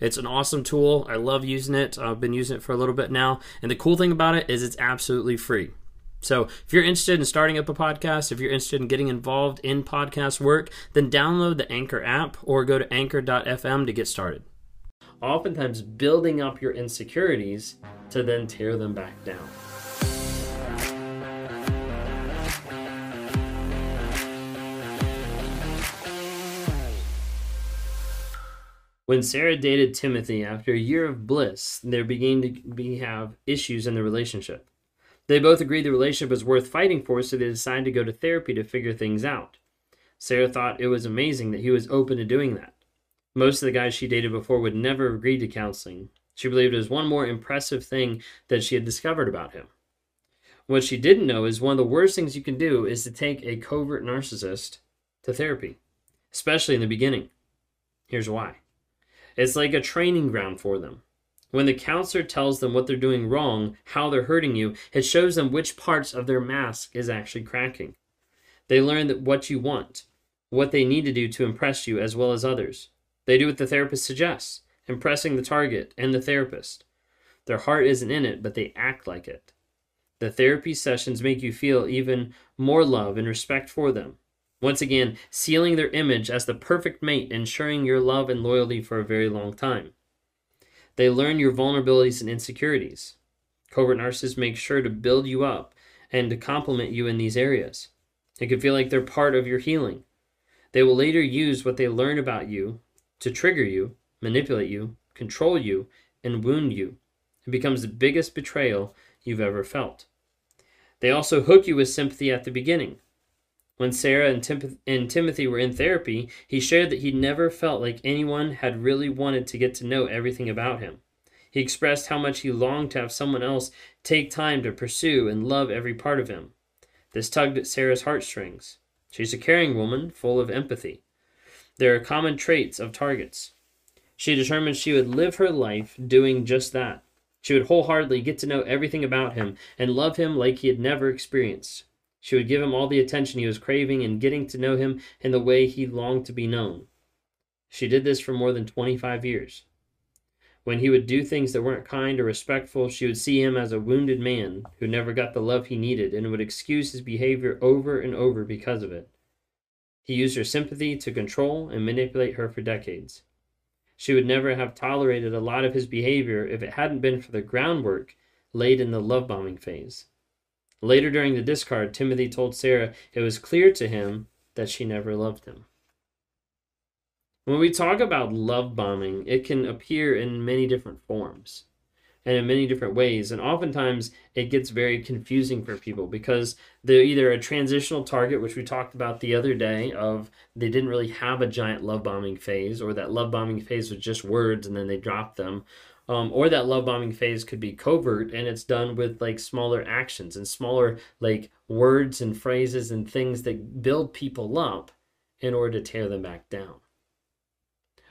It's an awesome tool. I love using it. I've been using it for a little bit now. And the cool thing about it is it's absolutely free. So, if you're interested in starting up a podcast, if you're interested in getting involved in podcast work, then download the Anchor app or go to anchor.fm to get started. Oftentimes, building up your insecurities to then tear them back down. When Sarah dated Timothy after a year of bliss, there began to be have issues in the relationship. They both agreed the relationship was worth fighting for, so they decided to go to therapy to figure things out. Sarah thought it was amazing that he was open to doing that. Most of the guys she dated before would never have agreed to counseling. She believed it was one more impressive thing that she had discovered about him. What she didn't know is one of the worst things you can do is to take a covert narcissist to therapy, especially in the beginning. Here's why. It's like a training ground for them. When the counselor tells them what they're doing wrong, how they're hurting you, it shows them which parts of their mask is actually cracking. They learn that what you want, what they need to do to impress you as well as others. They do what the therapist suggests, impressing the target and the therapist. Their heart isn't in it, but they act like it. The therapy sessions make you feel even more love and respect for them. Once again, sealing their image as the perfect mate, ensuring your love and loyalty for a very long time. They learn your vulnerabilities and insecurities. Covert narcissists make sure to build you up and to compliment you in these areas. It can feel like they're part of your healing. They will later use what they learn about you to trigger you, manipulate you, control you, and wound you. It becomes the biggest betrayal you've ever felt. They also hook you with sympathy at the beginning. When Sarah and, Tim- and Timothy were in therapy, he shared that he never felt like anyone had really wanted to get to know everything about him. He expressed how much he longed to have someone else take time to pursue and love every part of him. This tugged at Sarah's heartstrings. She's a caring woman, full of empathy. There are common traits of targets. She determined she would live her life doing just that. She would wholeheartedly get to know everything about him and love him like he had never experienced. She would give him all the attention he was craving and getting to know him in the way he longed to be known. She did this for more than 25 years. When he would do things that weren't kind or respectful, she would see him as a wounded man who never got the love he needed and would excuse his behavior over and over because of it. He used her sympathy to control and manipulate her for decades. She would never have tolerated a lot of his behavior if it hadn't been for the groundwork laid in the love bombing phase. Later during the discard, Timothy told Sarah it was clear to him that she never loved him. When we talk about love bombing, it can appear in many different forms and in many different ways. And oftentimes it gets very confusing for people because they're either a transitional target, which we talked about the other day, of they didn't really have a giant love bombing phase, or that love bombing phase was just words and then they dropped them, um, or that love bombing phase could be covert and it's done with like smaller actions and smaller like words and phrases and things that build people up in order to tear them back down.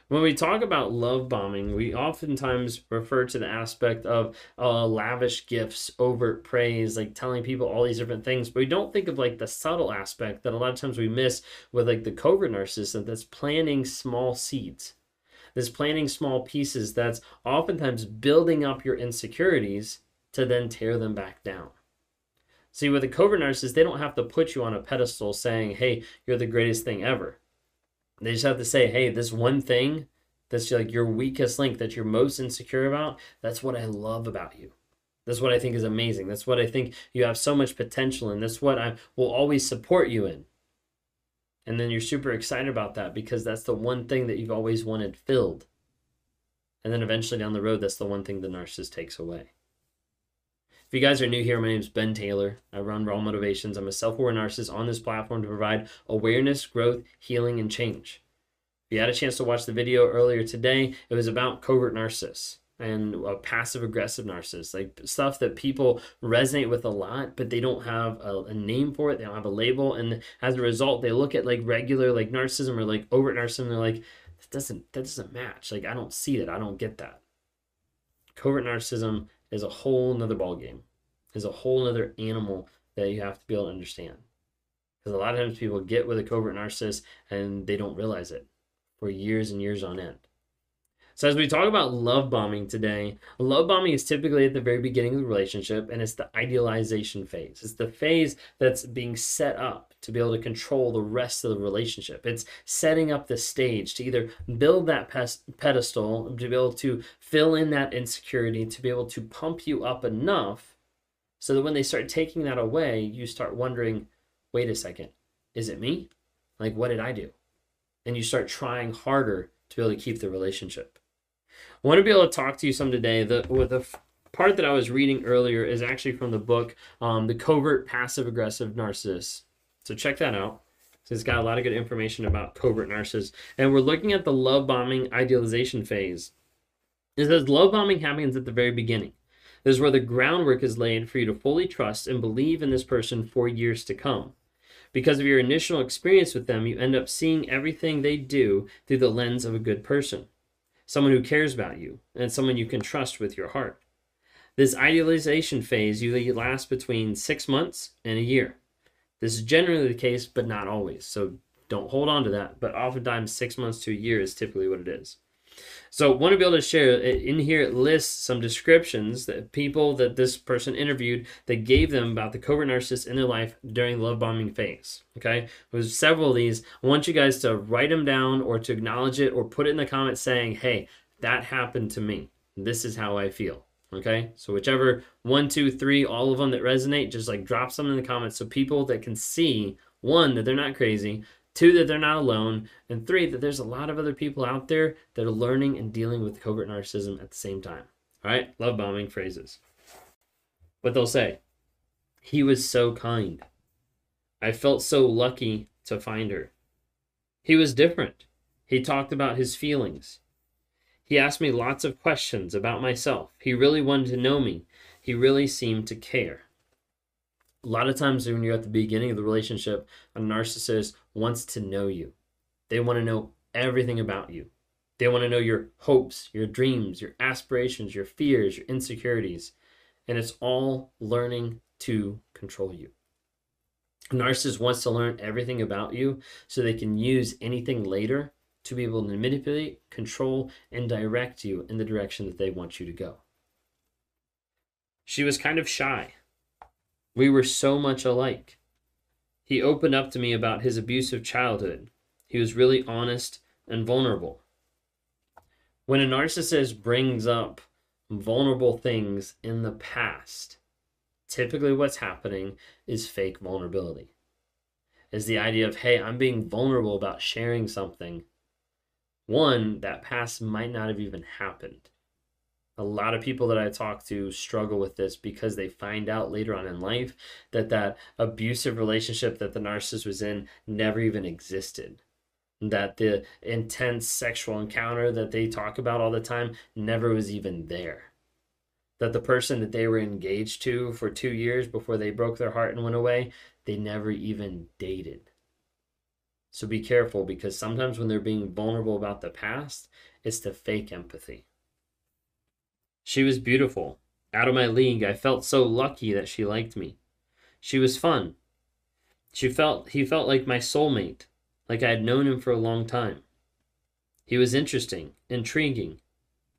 When we talk about love bombing, we oftentimes refer to the aspect of uh, lavish gifts, overt praise, like telling people all these different things, but we don't think of like the subtle aspect that a lot of times we miss with like the covert narcissist that's planting small seeds this planting small pieces that's oftentimes building up your insecurities to then tear them back down. See, with a covert narcissist, they don't have to put you on a pedestal saying, hey, you're the greatest thing ever. They just have to say, hey, this one thing that's like your weakest link that you're most insecure about, that's what I love about you. That's what I think is amazing. That's what I think you have so much potential in. That's what I will always support you in. And then you're super excited about that because that's the one thing that you've always wanted filled. And then eventually down the road, that's the one thing the narcissist takes away. If you guys are new here, my name is Ben Taylor. I run Raw Motivations. I'm a self aware narcissist on this platform to provide awareness, growth, healing, and change. If you had a chance to watch the video earlier today, it was about covert narcissists. And a passive aggressive narcissist, like stuff that people resonate with a lot, but they don't have a, a, name for it. They don't have a label, and as a result, they look at like regular like narcissism or like overt narcissism. They're like, that doesn't that doesn't match. Like I don't see that. I don't get that. Covert narcissism is a whole nother ball game. Is a whole nother animal that you have to be able to understand. Because a lot of times people get with a covert narcissist and they don't realize it for years and years on end. So, as we talk about love bombing today, love bombing is typically at the very beginning of the relationship and it's the idealization phase. It's the phase that's being set up to be able to control the rest of the relationship. It's setting up the stage to either build that pedestal, to be able to fill in that insecurity, to be able to pump you up enough so that when they start taking that away, you start wondering, wait a second, is it me? Like, what did I do? And you start trying harder to be able to keep the relationship. I want to be able to talk to you some today. The with the part that I was reading earlier is actually from the book, um, The Covert Passive Aggressive Narcissist. So check that out. So it's got a lot of good information about covert narcissists. And we're looking at the love bombing idealization phase. It says love bombing happens at the very beginning. This is where the groundwork is laid for you to fully trust and believe in this person for years to come. Because of your initial experience with them, you end up seeing everything they do through the lens of a good person someone who cares about you, and someone you can trust with your heart. This idealization phase usually lasts between six months and a year. This is generally the case, but not always. So don't hold on to that. But oftentimes, six months to a year is typically what it is. So, want to be able to share uh, in here. It lists some descriptions that people that this person interviewed that gave them about the covert narcissist in their life during the love bombing phase. Okay, there's several of these. I want you guys to write them down or to acknowledge it or put it in the comments saying, "Hey, that happened to me. This is how I feel." Okay, so whichever one, two, three, all of them that resonate, just like drop some in the comments so people that can see one that they're not crazy Two, that they're not alone. And three, that there's a lot of other people out there that are learning and dealing with covert narcissism at the same time. All right, love bombing phrases. What they'll say He was so kind. I felt so lucky to find her. He was different. He talked about his feelings. He asked me lots of questions about myself. He really wanted to know me. He really seemed to care a lot of times when you're at the beginning of the relationship, a narcissist wants to know you. They want to know everything about you. They want to know your hopes, your dreams, your aspirations, your fears, your insecurities. And it's all learning to control you. A narcissist wants to learn everything about you so they can use anything later to be able to manipulate, control, and direct you in the direction that they want you to go. She was kind of shy we were so much alike. He opened up to me about his abusive childhood. He was really honest and vulnerable. When a narcissist brings up vulnerable things in the past, typically what's happening is fake vulnerability. Is the idea of, hey, I'm being vulnerable about sharing something. One, that past might not have even happened a lot of people that I talk to struggle with this because they find out later on in life that that abusive relationship that the narcissist was in never even existed. That the intense sexual encounter that they talk about all the time never was even there. That the person that they were engaged to for two years before they broke their heart and went away, they never even dated. So be careful because sometimes when they're being vulnerable about the past, it's to fake empathy. She was beautiful, out of my league. I felt so lucky that she liked me. She was fun. She felt he felt like my soulmate, like I had known him for a long time. He was interesting, intriguing.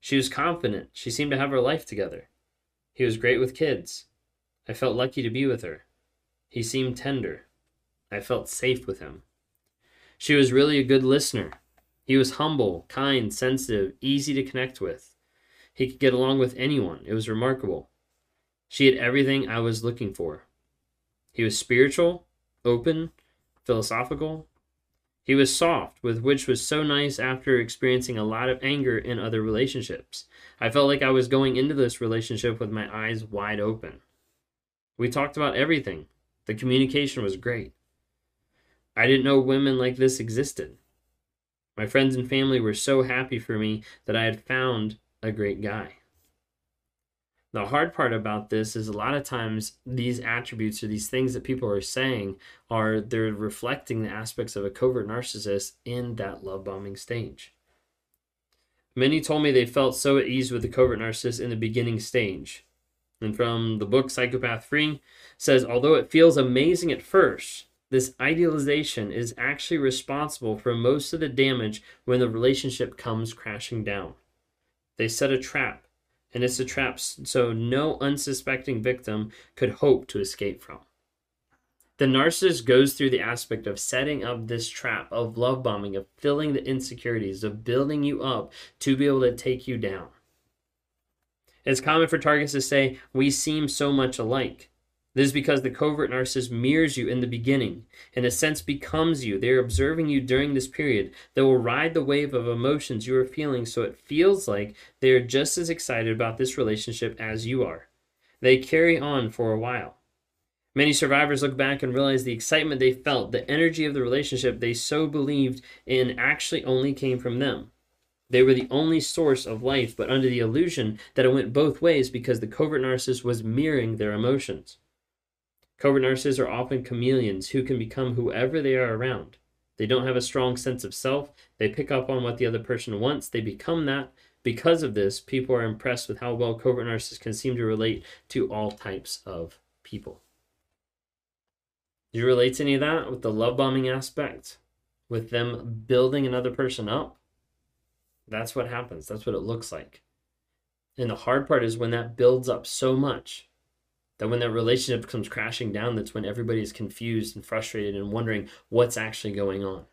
She was confident. She seemed to have her life together. He was great with kids. I felt lucky to be with her. He seemed tender. I felt safe with him. She was really a good listener. He was humble, kind, sensitive, easy to connect with. He could get along with anyone. It was remarkable. She had everything I was looking for. He was spiritual, open, philosophical. He was soft, with which was so nice after experiencing a lot of anger in other relationships. I felt like I was going into this relationship with my eyes wide open. We talked about everything. The communication was great. I didn't know women like this existed. My friends and family were so happy for me that I had found a great guy. The hard part about this is a lot of times these attributes or these things that people are saying are they're reflecting the aspects of a covert narcissist in that love bombing stage. Many told me they felt so at ease with the covert narcissist in the beginning stage. And from the book Psychopath Free says although it feels amazing at first, this idealization is actually responsible for most of the damage when the relationship comes crashing down. They set a trap and it's a trap so no unsuspecting victim could hope to escape from. The narcissist goes through the aspect of setting up this trap, of love bombing, of filling the insecurities, of building you up to be able to take you down. It's common for targets to say, We seem so much alike. This is because the covert narcissist mirrors you in the beginning, in a sense becomes you. They are observing you during this period. They will ride the wave of emotions you are feeling so it feels like they are just as excited about this relationship as you are. They carry on for a while. Many survivors look back and realize the excitement they felt, the energy of the relationship they so believed in actually only came from them. They were the only source of life, but under the illusion that it went both ways because the covert narcissist was mirroring their emotions. Covert narcissists are often chameleons who can become whoever they are around. They don't have a strong sense of self. They pick up on what the other person wants. They become that. Because of this, people are impressed with how well covert narcissists can seem to relate to all types of people. Do you relate to any of that with the love bombing aspect? With them building another person up? That's what happens. That's what it looks like. And the hard part is when that builds up so much that when that relationship comes crashing down, that's when everybody is confused and frustrated and wondering what's actually going on.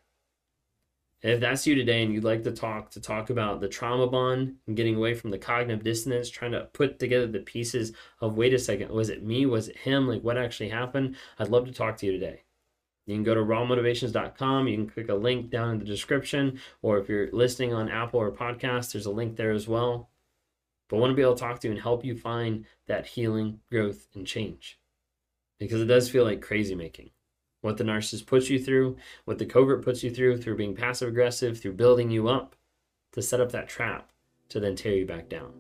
And if that's you today and you'd like to talk to talk about the trauma bond and getting away from the cognitive dissonance, trying to put together the pieces of wait a second, was it me? Was it him? Like what actually happened? I'd love to talk to you today. You can go to rawmotivations.com. You can click a link down in the description, or if you're listening on Apple or podcast, there's a link there as well. But I want to be able to talk to you and help you find that healing, growth, and change. Because it does feel like crazy making. What the narcissist puts you through, what the covert puts you through, through being passive aggressive, through building you up to set up that trap to then tear you back down.